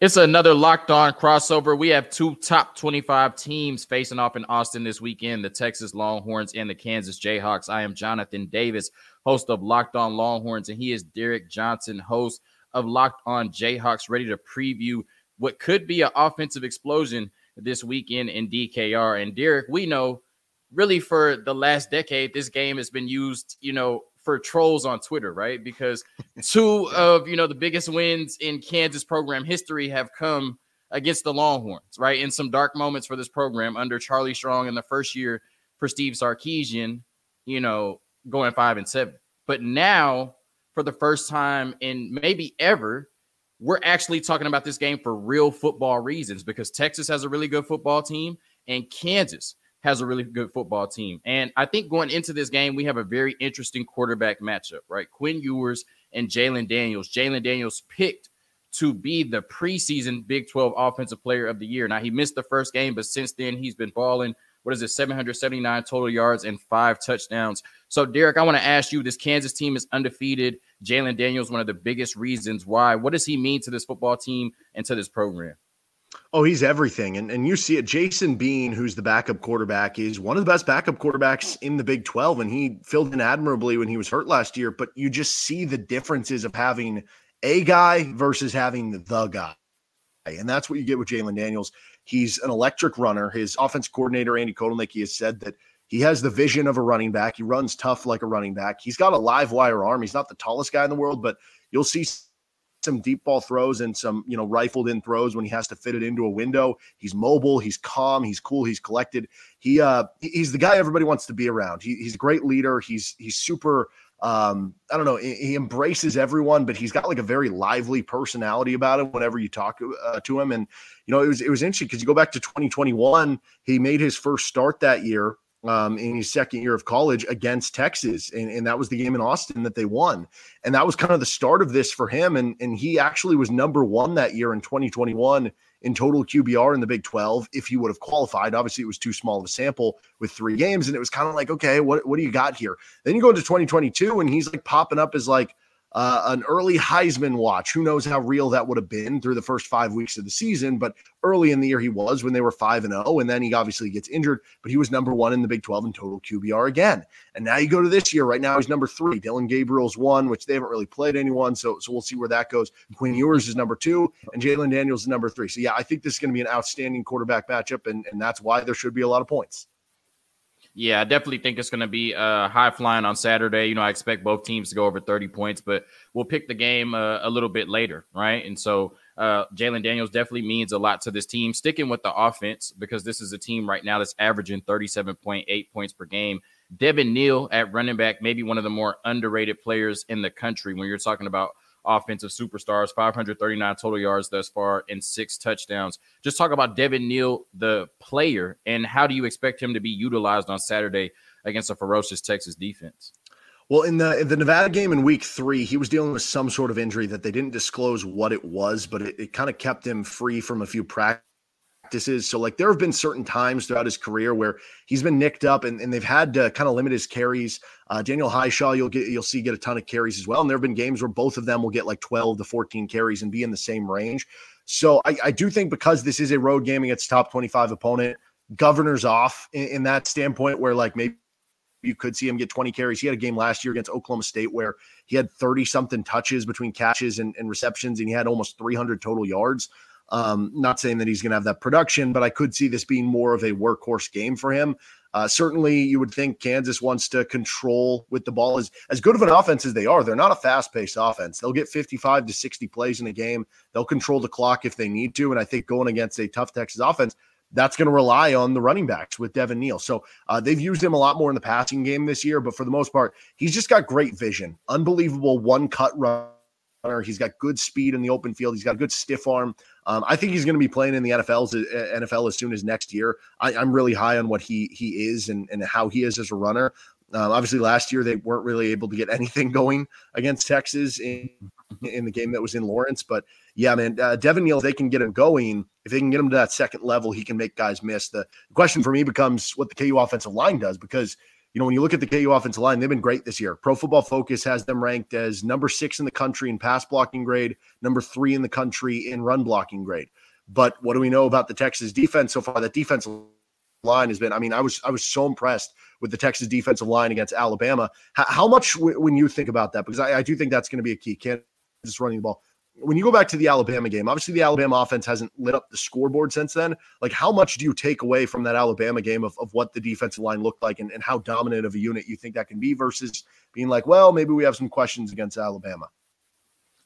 It's another locked on crossover. We have two top 25 teams facing off in Austin this weekend the Texas Longhorns and the Kansas Jayhawks. I am Jonathan Davis, host of Locked On Longhorns, and he is Derek Johnson, host of Locked On Jayhawks, ready to preview what could be an offensive explosion this weekend in DKR. And Derek, we know really for the last decade, this game has been used, you know, for trolls on Twitter, right? Because two of you know the biggest wins in Kansas program history have come against the Longhorns, right? In some dark moments for this program under Charlie Strong in the first year for Steve Sarkisian, you know, going five and seven. But now, for the first time in maybe ever, we're actually talking about this game for real football reasons because Texas has a really good football team and Kansas has a really good football team. And I think going into this game, we have a very interesting quarterback matchup, right? Quinn Ewers and Jalon Daniels. Jalon Daniels picked to be the preseason Big 12 Offensive Player of the Year. Now, he missed the first game, but since then, he's been balling. What is it, 779 total yards and five touchdowns? So, Derek, I want to ask you this Kansas team is undefeated. Jalon Daniels, one of the biggest reasons why. What does he mean to this football team and to this program? Oh, he's everything. And and you see it. Jason Bean, who's the backup quarterback, is one of the best backup quarterbacks in the Big 12. And he filled in admirably when he was hurt last year. But you just see the differences of having a guy versus having the guy. And that's what you get with Jalon Daniels. He's an electric runner. His offense coordinator, Andy Kotelnicki, has said that he has the vision of a running back. He runs tough like a running back. He's got a live wire arm. He's not the tallest guy in the world, but you'll see some deep ball throws and some, you know, rifled in throws when he has to fit it into a window. He's mobile, he's calm, he's cool, he's collected. He uh he's the guy everybody wants to be around. He, he's a great leader. He's he's super um I don't know, he, embraces everyone, but he's got like a very lively personality about him whenever you talk uh, to him and you know, it was it was interesting because you go back to 2021, he made his first start that year um, in his second year of college against Texas. And, and that was the game in Austin that they won. And that was kind of the start of this for him. And, and he actually was number one that year in 2021 in total QBR in the Big 12 if he would have qualified. Obviously, it was too small of a sample with three games. And it was kind of like, okay, what, what do you got here? Then you go into 2022 and he's like popping up as like, uh, an early Heisman watch. Who knows how real that would have been through the first five weeks of the season? But early in the year, he was when they were five and zero, oh, and then he obviously gets injured. But he was number one in the Big Twelve in total QBR again. And now you go to this year. Right now, he's number three. Dillon Gabriel's one, which they haven't really played anyone. So so we'll see where that goes. Quinn Ewers is number two, and Jalon Daniels is number three. So yeah, I think this is going to be an outstanding quarterback matchup, and and that's why there should be a lot of points. Yeah, I definitely think it's going to be uh, high flying on Saturday. You know, I expect both teams to go over 30 points, but we'll pick the game uh, a little bit later, right? And so uh, Jalon Daniels definitely means a lot to this team. Sticking with the offense, because this is a team right now that's averaging 37.8 points per game. Devin Neal at running back, maybe one of the more underrated players in the country when you're talking about offensive superstars, 539 total yards thus far and six touchdowns. Just talk about Devin Neal, the player, and how do you expect him to be utilized on Saturday against a ferocious Texas defense? Well, in the in the Nevada game in week three, he was dealing with some sort of injury that they didn't disclose what it was, but it, it kind of kept him free from a few practice practices. So, like, there have been certain times throughout his career where he's been nicked up and, and they've had to kind of limit his carries. Uh, Daniel Hishaw, you'll get you'll see get a ton of carries as well. And there have been games where both of them will get like 12 to 14 carries and be in the same range. So I, I do think because this is a road game against top 25 opponent, governors off in, in that standpoint where like maybe you could see him get 20 carries. He had a game last year against Oklahoma State where he had 30 something touches between catches and, and, receptions, and he had almost 300 total yards. Um, not saying that he's going to have that production, but I could see this being more of a workhorse game for him. Uh, certainly, you would think Kansas wants to control with the ball. As, as good of an offense as they are, they're not a fast paced offense. They'll get 55 to 60 plays in a game. They'll control the clock if they need to. And I think going against a tough Texas offense, that's going to rely on the running backs with Devin Neal. So uh, they've used him a lot more in the passing game this year, but for the most part, he's just got great vision, unbelievable one cut run He's got good speed in the open field. He's got a good stiff arm. Um, I think he's going to be playing in the NFL, uh, NFL as soon as next year. I, am really high on what he he is and, and how he is as a runner. Um, obviously, last year they weren't really able to get anything going against Texas in, in the game that was in Lawrence. But yeah, man, uh, Devin Neal, they can get him going. If they can get him to that second level, he can make guys miss. The question for me becomes what the KU offensive line does because you know, when you look at the KU offensive line, they've been great this year. Pro Football Focus has them ranked as number six in the country in pass blocking grade, number three in the country in run blocking grade. But what do we know about the Texas defense so far? That defensive line has been. I mean, I was I was so impressed with the Texas defensive line against Alabama. How, how much w- when you think about that? Because I, I do think that's going to be a key. Kansas running the ball when you go back to the Alabama game, obviously the Alabama offense hasn't lit up the scoreboard since then. Like, how much do you take away from that Alabama game of, of what the defensive line looked like and, and how dominant of a unit you think that can be versus being like, well, maybe we have some questions against Alabama?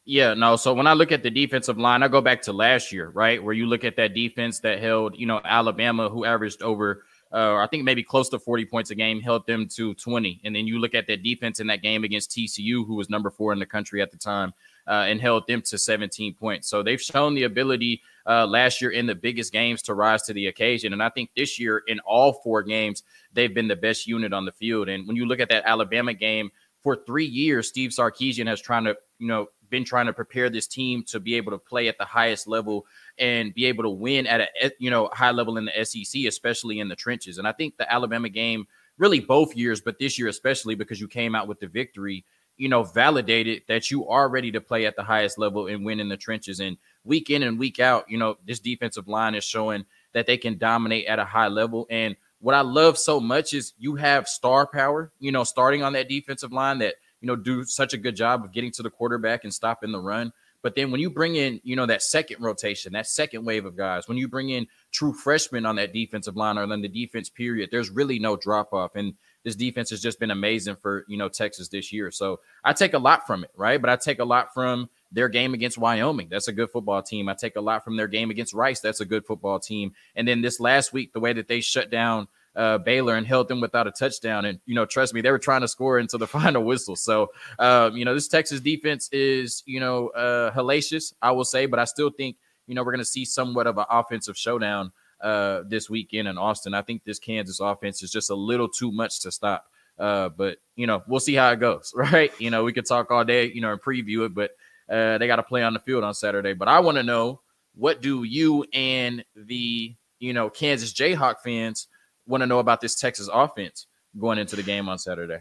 Yeah, no. So when I look at the defensive line, I go back to last year, right? Where you look at that defense that held, you know, Alabama, who averaged over, uh, I think maybe close to 40 points a game, held them to 20. And then you look at that defense in that game against TCU, who was number four in the country at the time uh, and held them to 17 points. So they've shown the ability uh, last year in the biggest games to rise to the occasion. And I think this year in all four games, they've been the best unit on the field. And when you look at that Alabama game, for three years, Steve Sarkisian has trying to, you know, been trying to prepare this team to be able to play at the highest level and be able to win at a you know high level in the SEC, especially in the trenches. And I think the Alabama game, really both years, but this year especially because you came out with the victory, you know, validated that you are ready to play at the highest level and win in the trenches. And week in and week out, you know, this defensive line is showing that they can dominate at a high level. And what I love so much is you have star power, you know, starting on that defensive line that, you know, do such a good job of getting to the quarterback and stopping the run. But then when you bring in, you know, that second rotation, that second wave of guys, when you bring in true freshmen on that defensive line or then the defense period, there's really no drop off. And this defense has just been amazing for you know Texas this year. So I take a lot from it, right? But I take a lot from their game against Wyoming. That's a good football team. I take a lot from their game against Rice. That's a good football team. And then this last week, the way that they shut down uh, Baylor and held them without a touchdown. And, you know, trust me, they were trying to score into the final whistle. So, um, you know, this Texas defense is, you know, uh, hellacious, I will say, but I still think, you know, we're going to see somewhat of an offensive showdown uh, this weekend in Austin. I think this Kansas offense is just a little too much to stop. Uh, but you know, we'll see how it goes, right? You know, we could talk all day, you know, and preview it, but uh, they got to play on the field on Saturday. But I want to know what do you and the you know Kansas Jayhawk fans want to know about this Texas offense going into the game on Saturday?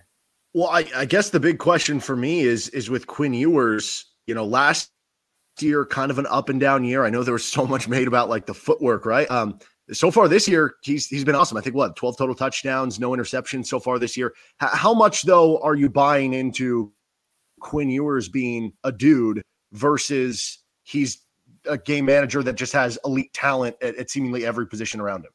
Well, I, I guess the big question for me is is with Quinn Ewers. You know, last year kind of an up and down year. I know there was so much made about like the footwork, right? Um, so far this year, he's he's been awesome. I think what 12 total touchdowns, no interceptions so far this year. H- how much though are you buying into Quinn Ewers being a dude versus he's a game manager that just has elite talent at, at seemingly every position around him?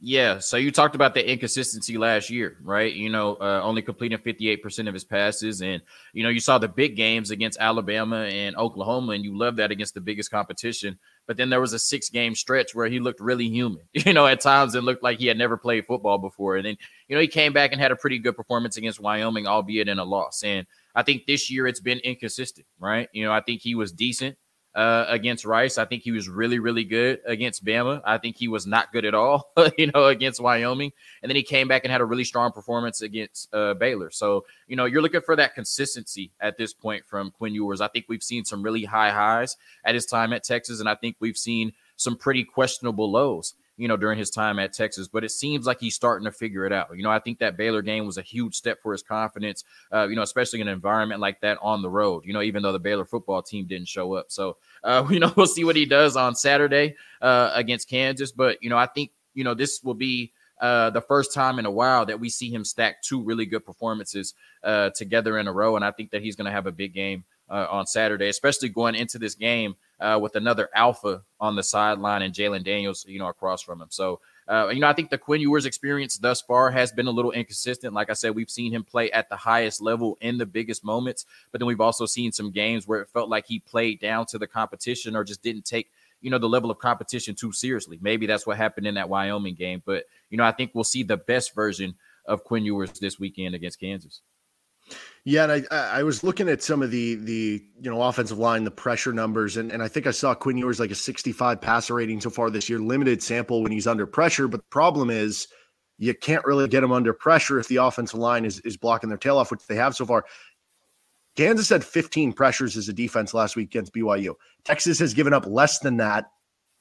Yeah. So you talked about the inconsistency last year, right? You know, uh, only completing 58% of his passes. And, you know, you saw the big games against Alabama and Oklahoma, and you love that against the biggest competition. But then there was a six game stretch where he looked really human. You know, at times it looked like he had never played football before. And then, you know, he came back and had a pretty good performance against Wyoming, albeit in a loss. And I think this year it's been inconsistent, right? You know, I think he was decent uh, against Rice. I think he was really, really good against Bama. I think he was not good at all, you know, against Wyoming. And then he came back and had a really strong performance against uh, Baylor. So, you know, you're looking for that consistency at this point from Quinn Ewers. I think we've seen some really high highs at his time at Texas, and I think we've seen some pretty questionable lows you know, during his time at Texas. But it seems like he's starting to figure it out. You know, I think that Baylor game was a huge step for his confidence, uh, you know, especially in an environment like that on the road, you know, even though the Baylor football team didn't show up. So, uh, you know, we'll see what he does on Saturday uh, against Kansas. But, you know, I think, you know, this will be uh, the first time in a while that we see him stack two really good performances uh, together in a row. And I think that he's going to have a big game uh, on Saturday, especially going into this game uh, with another alpha on the sideline and Jalon Daniels, you know, across from him. So, uh, you know, I think the Quinn Ewers experience thus far has been a little inconsistent. Like I said, we've seen him play at the highest level in the biggest moments, but then we've also seen some games where it felt like he played down to the competition or just didn't take you know the level of competition too seriously. Maybe that's what happened in that Wyoming game, but you know I think we'll see the best version of Quinn Ewers this weekend against Kansas. Yeah, and I I was looking at some of the the you know offensive line, the pressure numbers, and, and I think I saw Quinn Ewers like a 65 passer rating so far this year, limited sample when he's under pressure. But the problem is you can't really get him under pressure if the offensive line is is blocking their tail off, which they have so far. Kansas had 15 pressures as a defense last week against BYU. Texas has given up less than that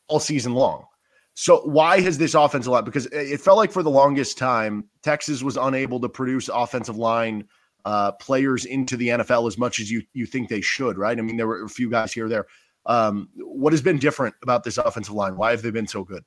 all season long. So why has this offensive line? Because it felt like for the longest time, Texas was unable to produce offensive line uh, players into the NFL as much as you you think they should, right? I mean, there were a few guys here there. Um, what has been different about this offensive line? Why have they been so good?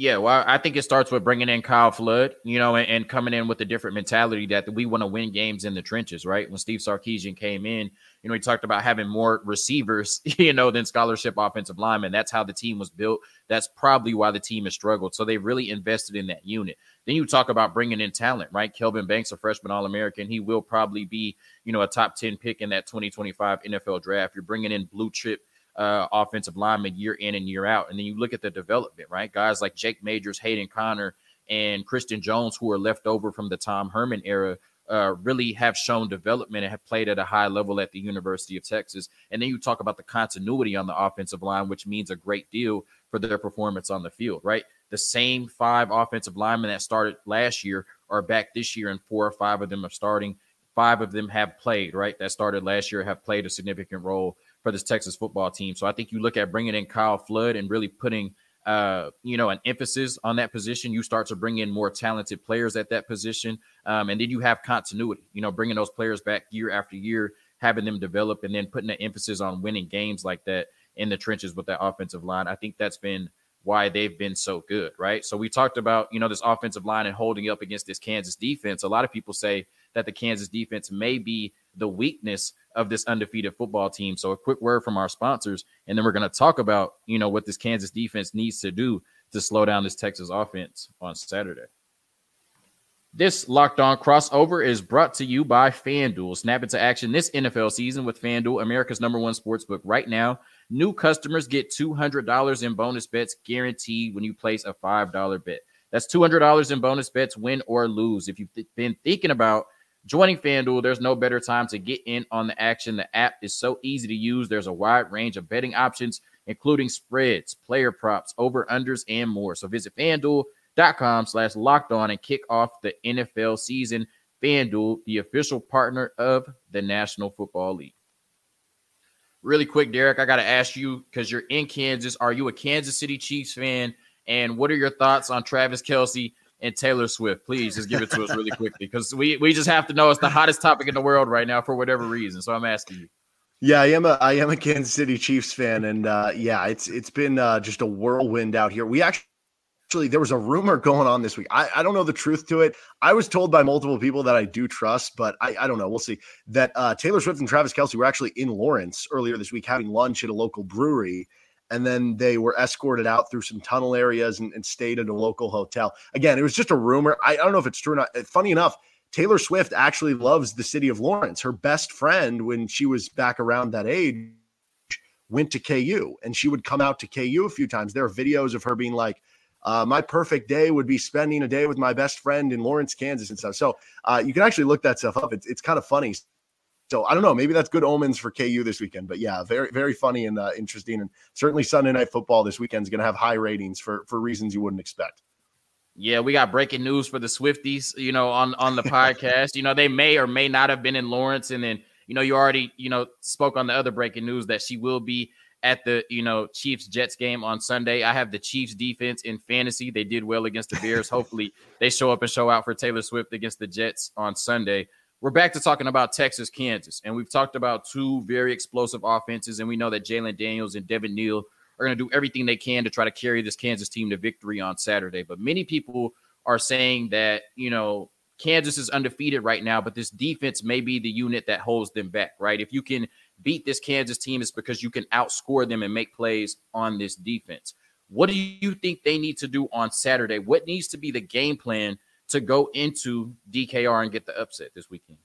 Yeah, well, I think it starts with bringing in Kyle Flood, you know, and, and coming in with a different mentality that we want to win games in the trenches, right? When Steve Sarkisian came in, you know, he talked about having more receivers, you know, than scholarship offensive linemen. That's how the team was built. That's probably why the team has struggled. So they really invested in that unit. Then you talk about bringing in talent, right? Kelvin Banks, a freshman All American, he will probably be, you know, a top 10 pick in that 2025 NFL draft. You're bringing in blue chip uh, offensive lineman year in and year out. And then you look at the development, right? Guys like Jake Majors, Hayden Conner, and Christian Jones, who are left over from the Tom Herman era, uh, really have shown development and have played at a high level at the University of Texas. And then you talk about the continuity on the offensive line, which means a great deal for their performance on the field, right? The same five offensive linemen that started last year are back this year, and four or five of them are starting. Five of them have played, right? That started last year, have played a significant role for this Texas football team. So I think you look at bringing in Kyle Flood and really putting uh, you know, an emphasis on that position. You start to bring in more talented players at that position, um, and then you have continuity. You know, bringing those players back year after year, having them develop, and then putting an emphasis on winning games like that in the trenches with that offensive line. I think that's been why they've been so good, right? So we talked about you know this offensive line and holding up against this Kansas defense. A lot of people say that the Kansas defense may be the weakness of this undefeated football team. So a quick word from our sponsors, and then we're going to talk about, you know, what this Kansas defense needs to do to slow down this Texas offense on Saturday. This locked on crossover is brought to you by FanDuel. Snap into action this NFL season with FanDuel, America's number one sports book. Right now, new customers get $200 in bonus bets guaranteed when you place a $5 bet. That's $200 in bonus bets, win or lose. If you've been thinking about Joining FanDuel, there's no better time to get in on the action. The app is so easy to use. There's a wide range of betting options, including spreads, player props, over-unders, and more. So visit FanDuel.com slash locked on and kick off the NFL season. FanDuel, the official partner of the National Football League. Really quick, Derek, I got to ask you because you're in Kansas. Are you a Kansas City Chiefs fan? And what are your thoughts on Travis Kelce and Taylor Swift. Please just give it to us really quickly because we, we just have to know it's the hottest topic in the world right now for whatever reason. So I'm asking you. Yeah, I am a I am a Kansas City Chiefs fan, and uh, yeah, it's it's been uh, just a whirlwind out here. We actually actually there was a rumor going on this week. I, I don't know the truth to it. I was told by multiple people that I do trust, but I, I don't know. We'll see. That uh, Taylor Swift and Travis Kelce were actually in Lawrence earlier this week having lunch at a local brewery and then they were escorted out through some tunnel areas and, and, stayed at a local hotel. Again, it was just a rumor. I, I, don't know if it's true or not. Funny enough, Taylor Swift actually loves the city of Lawrence. Her best friend, when she was back around that age, went to KU and she would come out to KU a few times. There are videos of her being like, uh, my perfect day would be spending a day with my best friend in Lawrence, Kansas, and stuff. So uh, you can actually look that stuff up. It's, it's kind of funny. So I don't know. Maybe that's good omens for KU this weekend. But yeah, very very funny and uh, interesting, and certainly Sunday night football this weekend is going to have high ratings for for reasons you wouldn't expect. Yeah, we got breaking news for the Swifties. You know, on on the podcast. you know, they may or may not have been in Lawrence, and then you know you already you know spoke on the other breaking news that she will be at the you know Chiefs Jets game on Sunday. I have the Chiefs defense in fantasy. They did well against the Bears. Hopefully, they show up and show out for Taylor Swift against the Jets on Sunday we're back to talking about Texas, Kansas, and we've talked about two very explosive offenses, and we know that Jalon Daniels and Devin Neal are going to do everything they can to try to carry this Kansas team to victory on Saturday. But many people are saying that you know Kansas is undefeated right now, but this defense may be the unit that holds them back. Right? If you can beat this Kansas team, it's because you can outscore them and make plays on this defense. What do you think they need to do on Saturday? What needs to be the game plan? To go into DKR and get the upset this weekend?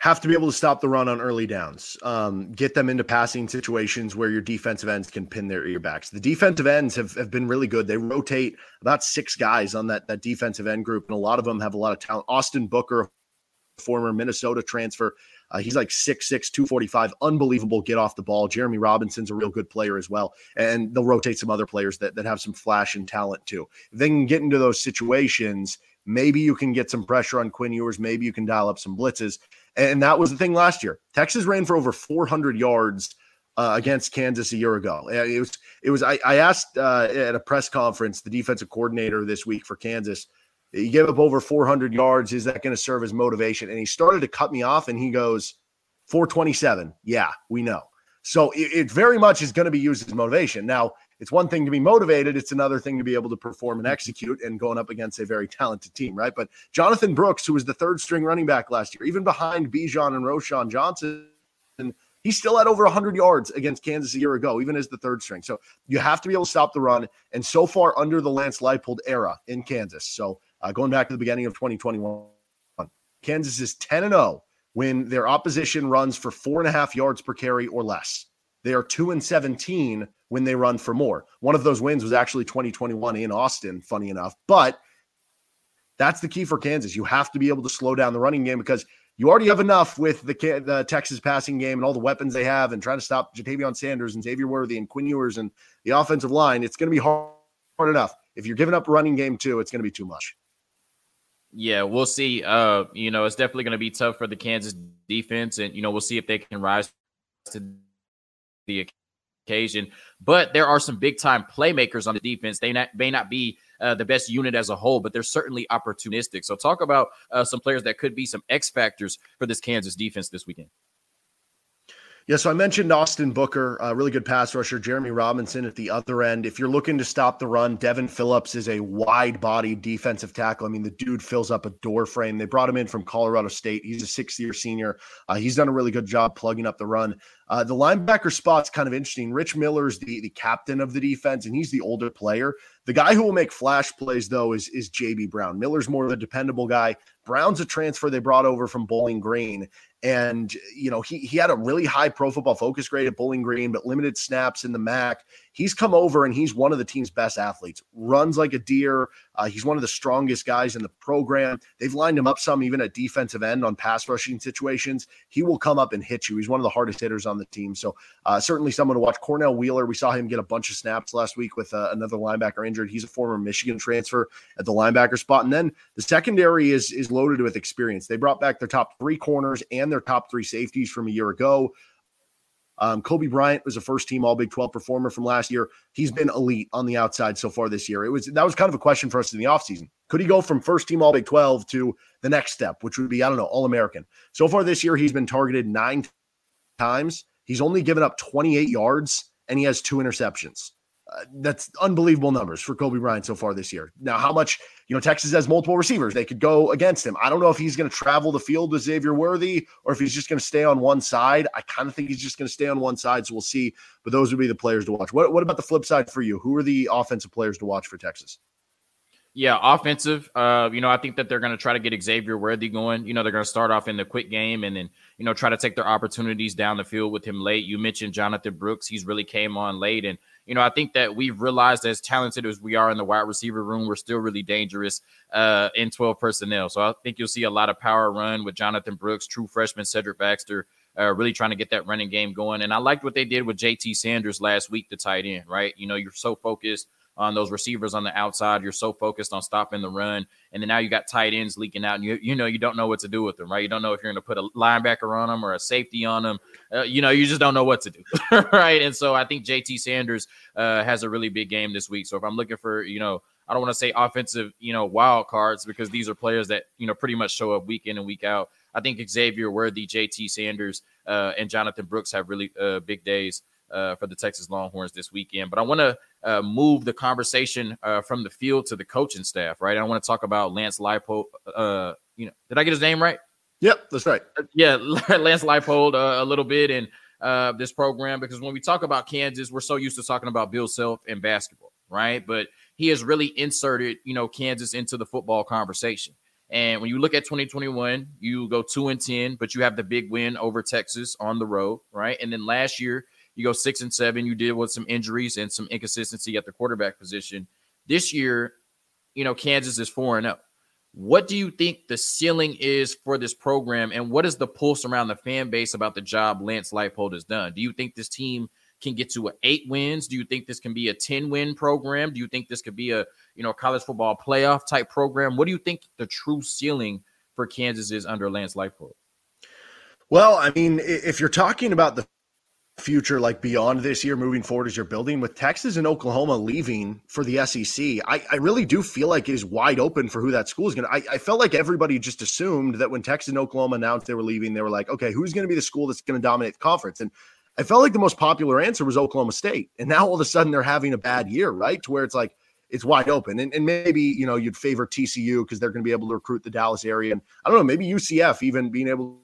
Have to be able to stop the run on early downs. Um, get them into passing situations where your defensive ends can pin their earbacks. The defensive ends have, have been really good. They rotate about six guys on that, that defensive end group, and a lot of them have a lot of talent. Austin Booker, former Minnesota transfer, uh, he's like 6'6, 245, unbelievable get off the ball. Jereme Robinson's a real good player as well. And they'll rotate some other players that, that have some flash and talent too. If they can get into those situations, Maybe you can get some pressure on Quinn Ewers. Maybe you can dial up some blitzes. And that was the thing last year. Texas ran for over 400 yards uh, against Kansas a year ago. It was it was I, I asked uh, at a press conference the defensive coordinator this week for Kansas. He gave up over 400 yards. Is that going to serve as motivation? And he started to cut me off, and he goes, 427. Yeah, we know. So it, it very much is going to be used as motivation. Now, it's one thing to be motivated, it's another thing to be able to perform and mm-hmm. execute and going up against a very talented team, right? But Jonathan Brooks, who was the third string running back last year, even behind Bijan and Roschon Johnson, and he still had over 100 yards against Kansas a year ago, even as the third string. So you have to be able to stop the run. And so far, under the Lance Leipold era in Kansas, so uh, going back to the beginning of 2021, Kansas is 10 and 0 when their opposition runs for four and a half yards per carry or less. They are 2 and 17 when they run for more. One of those wins was actually 2021 in Austin, funny enough. But that's the key for Kansas. You have to be able to slow down the running game because you already have enough with the, the Texas passing game and all the weapons they have and trying to stop Ja'Tavion Sanders and Xavier Worthy and Quinn Ewers and the offensive line. It's going to be hard, hard enough. If you're giving up running game too, it's going to be too much. Yeah, we'll see. Uh, you know, it's definitely going to be tough for the Kansas defense, and you know, we'll see if they can rise to the occasion. But there are some big time playmakers on the defense. They not, may not be uh, the best unit as a whole, but they're certainly opportunistic. So, talk about uh, some players that could be some X factors for this Kansas defense this weekend. Yeah, so I mentioned Austin Booker, a really good pass rusher. Jereme Robinson at the other end. If you're looking to stop the run, Devin Phillips is a wide body defensive tackle. I mean, the dude fills up a door frame. They brought him in from Colorado State. He's a six year senior. Uh, he's done a really good job plugging up the run. Uh, the linebacker spot's kind of interesting. Rich Miller's the, the captain of the defense, and he's the older player. The guy who will make flash plays, though, is, is JB Brown. Miller's more a dependable guy. Brown's a transfer they brought over from Bowling Green. And, you know, he, he had a really high pro football focus grade at Bowling Green, but limited snaps in the MAC. He's come over and he's one of the team's best athletes, runs like a deer. Uh, he's one of the strongest guys in the program. They've lined him up some even at defensive end on pass rushing situations. He will come up and hit you. He's one of the hardest hitters on the team. So, uh, certainly someone to watch. Cornell Wheeler, we saw him get a bunch of snaps last week with uh, another linebacker injured. He's a former Michigan transfer at the linebacker spot. And then the secondary is, is loaded with experience. They brought back their top three corners and their top three safeties from a year ago. Um, Cobee Bryant was a first team All Big 12 performer from last year. He's been elite on the outside so far this year. It was that was kind of a question for us in the offseason. Could he go from first team All Big 12 to the next step, which would be, I don't know, All American? So far this year, he's been targeted nine times. He's only given up 28 yards and he has two interceptions. That's unbelievable numbers for Cobee Bryant so far this year. Now, how much, you know, Texas has multiple receivers. They could go against him. I don't know if he's going to travel the field with Xavier Worthy or if he's just going to stay on one side. I kind of think he's just going to stay on one side. So we'll see. But those would be the players to watch. What, what about the flip side for you? Who are the offensive players to watch for Texas? Yeah, offensive. Uh, you know, I think that they're going to try to get Xavier Worthy going. You know, they're going to start off in the quick game and then, you know, try to take their opportunities down the field with him late. You mentioned Jonathan Brooks. He's really came on late. And, you know, I think that we've realized as talented as we are in the wide receiver room, we're still really dangerous uh, in 12 personnel. So I think you'll see a lot of power run with Jonathan Brooks, true freshman Cedric Baxter, uh, really trying to get that running game going. And I liked what they did with JT Sanders last week, the tight end, right? You know, you're so focused on those receivers on the outside. You're so focused on stopping the run, and then now you got tight ends leaking out, and you you know you don't know what to do with them, right? You don't know if you're going to put a linebacker on them or a safety on them. Uh, you know, you just don't know what to do, right? And so I think JT Sanders uh, has a really big game this week. So if I'm looking for, you know, I don't want to say offensive, you know, wild cards because these are players that you know pretty much show up week in and week out. I think Xavier Worthy, JT Sanders, uh, and Jonathan Brooks have really uh, big days uh, for the Texas Longhorns this weekend. But I want to uh, move the conversation uh, from the field to the coaching staff, right? I want to talk about Lance Leipold. Uh, you know, did I get his name right? Yep, that's right. Uh, yeah, Lance Leipold uh, a little bit in uh, this program because when we talk about Kansas, we're so used to talking about Bill Self and basketball, right? But he has really inserted, you know, Kansas into the football conversation. And when you look at 2021, you go two and ten, but you have the big win over Texas on the road, right? And then last year you go six and seven. You deal with some injuries and some inconsistency at the quarterback position. This year, you know, Kansas is 4 and 0. What do you think the ceiling is for this program, and what is the pulse around the fan base about the job Lance Leipold has done? Do you think this team can get to eight wins? Do you think this can be a 10 win program? Do you think this could be a you know college football playoff type program? What do you think the true ceiling for Kansas is under Lance Leipold? Well, I mean, if you're talking about the future like beyond this year moving forward as you're building with Texas and Oklahoma leaving for the SEC, I, I really do feel like it is wide open for who that school is going to. I felt like everybody just assumed that when Texas and Oklahoma announced they were leaving, they were like, okay, who's going to be the school that's going to dominate the conference? And I felt like the most popular answer was Oklahoma State. And now all of a sudden they're having a bad year, right? To where it's like, it's wide open. And, and maybe, you know, you'd favor TCU because they're going to be able to recruit the Dallas area. And I don't know, maybe UCF even being able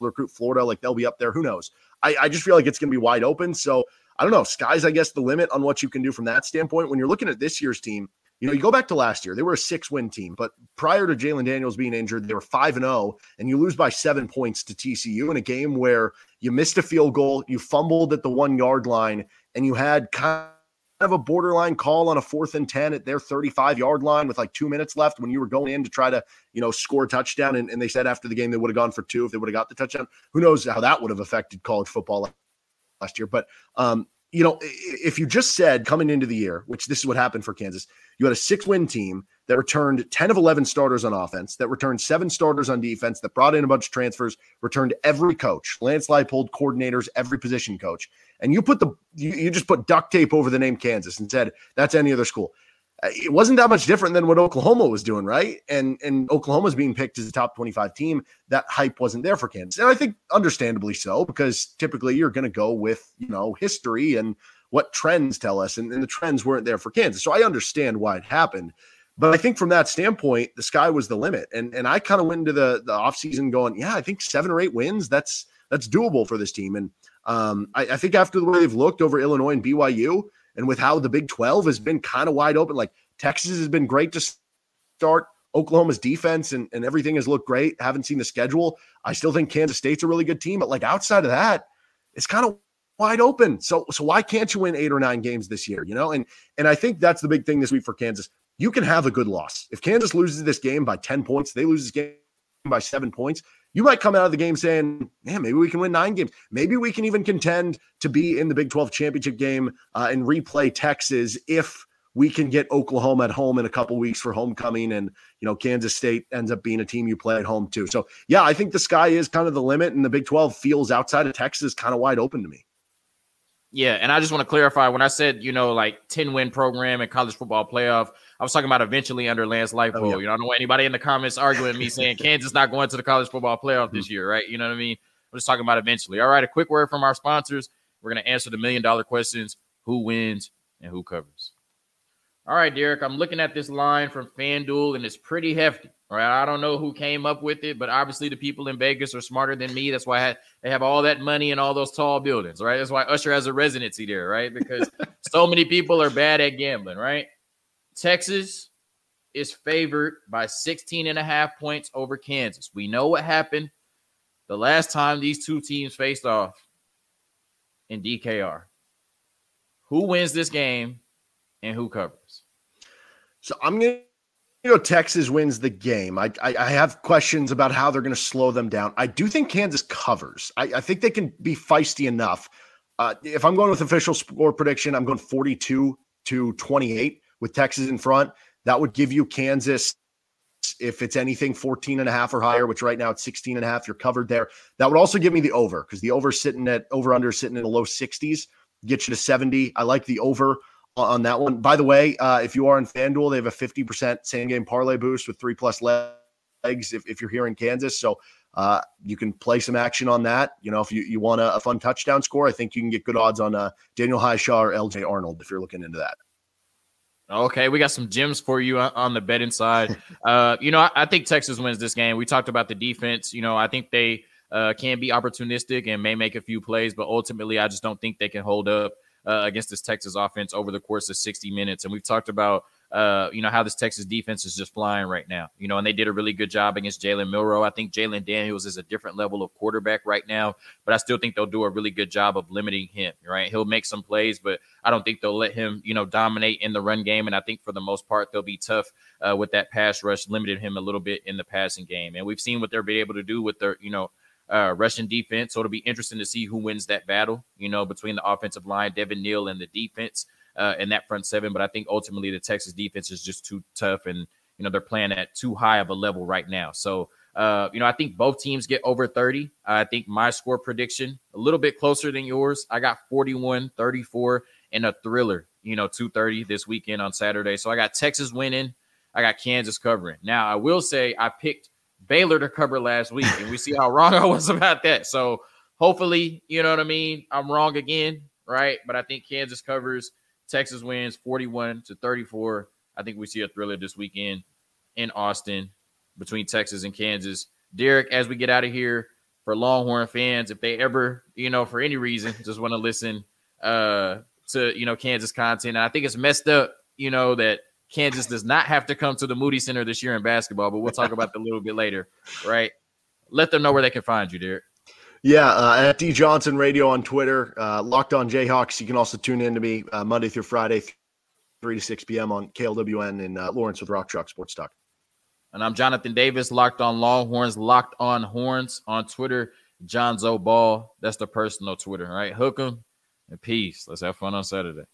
recruit Florida, like they'll be up there. Who knows? I, I just feel like it's going to be wide open. So I don't know. Sky's, I guess, the limit on what you can do from that standpoint. When you're looking at this year's team, you know, you go back to last year, they were a six win team, but prior to Jalon Daniels being injured, they were 5 and 0, and you lose by seven points to TCU in a game where you missed a field goal, you fumbled at the one yard line, and you had kind of a borderline call on a fourth and 10 at their 35 yard line with like two minutes left when you were going in to try to, you know, score a touchdown. And, and they said after the game they would have gone for two if they would have got the touchdown. Who knows how that would have affected college football last year. But, um, you know, if you just said coming into the year, which this is what happened for Kansas, you had a six win team that returned 10 of 11 starters on offense, that returned seven starters on defense, that brought in a bunch of transfers, returned every coach, Lance Leipold, coordinators, every position coach. And you put the, you, you just put duct tape over the name Kansas and said, that's any other school. Uh, it wasn't that much different than what Oklahoma was doing, right? And and Oklahoma's being picked as a top 25 team. That hype wasn't there for Kansas. And I think understandably so, because typically you're going to go with, you know, history and what trends tell us. And, and the trends weren't there for Kansas. So I understand why it happened. But I think from that standpoint, the sky was the limit. And and I kind of went into the the offseason going, yeah, I think seven or eight wins, that's that's doable for this team. And um, I, I think after the way they've looked over Illinois and BYU, and with how the Big 12 has been kind of wide open, like Texas has been great to start. Oklahoma's defense and, and everything has looked great. Haven't seen the schedule. I still think Kansas State's a really good team, but like outside of that, it's kind of wide open. So so why can't you win eight or nine games this year? You know, and and I think that's the big thing this week for Kansas. You can have a good loss. If Kansas loses this game by 10 points, they lose this game by seven points. You might come out of the game saying, man, maybe we can win nine games. Maybe we can even contend to be in the Big 12 championship game uh, and replay Texas if we can get Oklahoma at home in a couple weeks for homecoming and you know Kansas State ends up being a team you play at home too. So yeah, I think the sky is kind of the limit and the Big 12 feels outside of Texas kind of wide open to me. Yeah, and I just want to clarify when I said, you know, like 10 win program and college football playoff, I was talking about eventually under Lance Leipold. Oh, yeah. You know, I don't want anybody in the comments arguing me saying Kansas not going to the college football playoff this mm-hmm. year, right? You know what I mean? I'm just talking about eventually. All right, a quick word from our sponsors. We're going to answer the million dollar questions who wins and who covers. All right, Derek, I'm looking at this line from FanDuel and it's pretty hefty. All right, I don't know who came up with it, but obviously the people in Vegas are smarter than me. That's why they have all that money and all those tall buildings, right? That's why Usher has a residency there, right? Because so many people are bad at gambling, right? Texas is favored by 16 and a half points over Kansas. We know what happened the last time these two teams faced off in DKR. Who wins this game and who covers? So I'm going to you know Texas wins the game. I, I, I have questions about how they're going to slow them down. I do think Kansas covers. I, I think they can be feisty enough. Uh, if I'm going with official score prediction, I'm going 42 to 28 with Texas in front. That would give you Kansas, if it's anything 14 and a half or higher, which right now it's 16 and a half, you're covered there. That would also give me the over because the over sitting at over under sitting in the low 60s, get you to 70. I like the over on that one. By the way, uh, if you are in FanDuel, they have a 50% same game parlay boost with three plus legs if, if you're here in Kansas. So uh, you can play some action on that. You know, if you, you want a, a fun touchdown score, I think you can get good odds on uh, Daniel Hishaw or LJ Arnold if you're looking into that. Okay, we got some gems for you on the betting side. Uh, you know, I, I, think Texas wins this game. We talked about the defense. You know, I think they uh, can be opportunistic and may make a few plays, but ultimately, I just don't think they can hold up uh, against this Texas offense over the course of 60 minutes. And we've talked about uh, you know, how this Texas defense is just flying right now. You know, and they did a really good job against Jalen Milroe. I think Jalon Daniels is a different level of quarterback right now, but I still think they'll do a really good job of limiting him, right? He'll make some plays, but I don't think they'll let him, you know, dominate in the run game. And I think for the most part, they'll be tough uh, with that pass rush, limited him a little bit in the passing game. And we've seen what they're able to do with their, you know, uh, Russian defense. So it'll be interesting to see who wins that battle, you know, between the offensive line, Devin Neal, and the defense uh, in that front seven. But I think ultimately the Texas defense is just too tough, and you know they're playing at too high of a level right now. So Uh, you know, I think both teams get over 30. I think my score prediction a little bit closer than yours. I got 41, 34, and a thriller, you know, 230 this weekend on Saturday. So I got Texas winning. I got Kansas covering. Now, I will say I picked Baylor to cover last week, and we see how wrong I was about that. So hopefully, you know what I mean? I'm wrong again, right? But I think Kansas covers. Texas wins 41 to 34. I think we see a thriller this weekend in Austin between Texas and Kansas. Derek, as we get out of here, for Longhorn fans, if they ever, you know, for any reason, just want to listen uh, to, you know, Kansas content, and I think it's messed up, you know, that Kansas does not have to come to the Moody Center this year in basketball, but we'll talk about that a little bit later, right? Let them know where they can find you, Derek. Yeah, uh, at D Johnson Radio on Twitter, uh, Locked On Jayhawks. You can also tune in to me uh, Monday through Friday, three to six p.m. on KLWN in uh, Lawrence with Rock Chalk Sports Talk. And I'm Jonathan Davis, Locked On Longhorns, Locked On Horns on Twitter. John Zoball. That's the personal Twitter, right? Hook 'em and peace. Let's have fun on Saturday.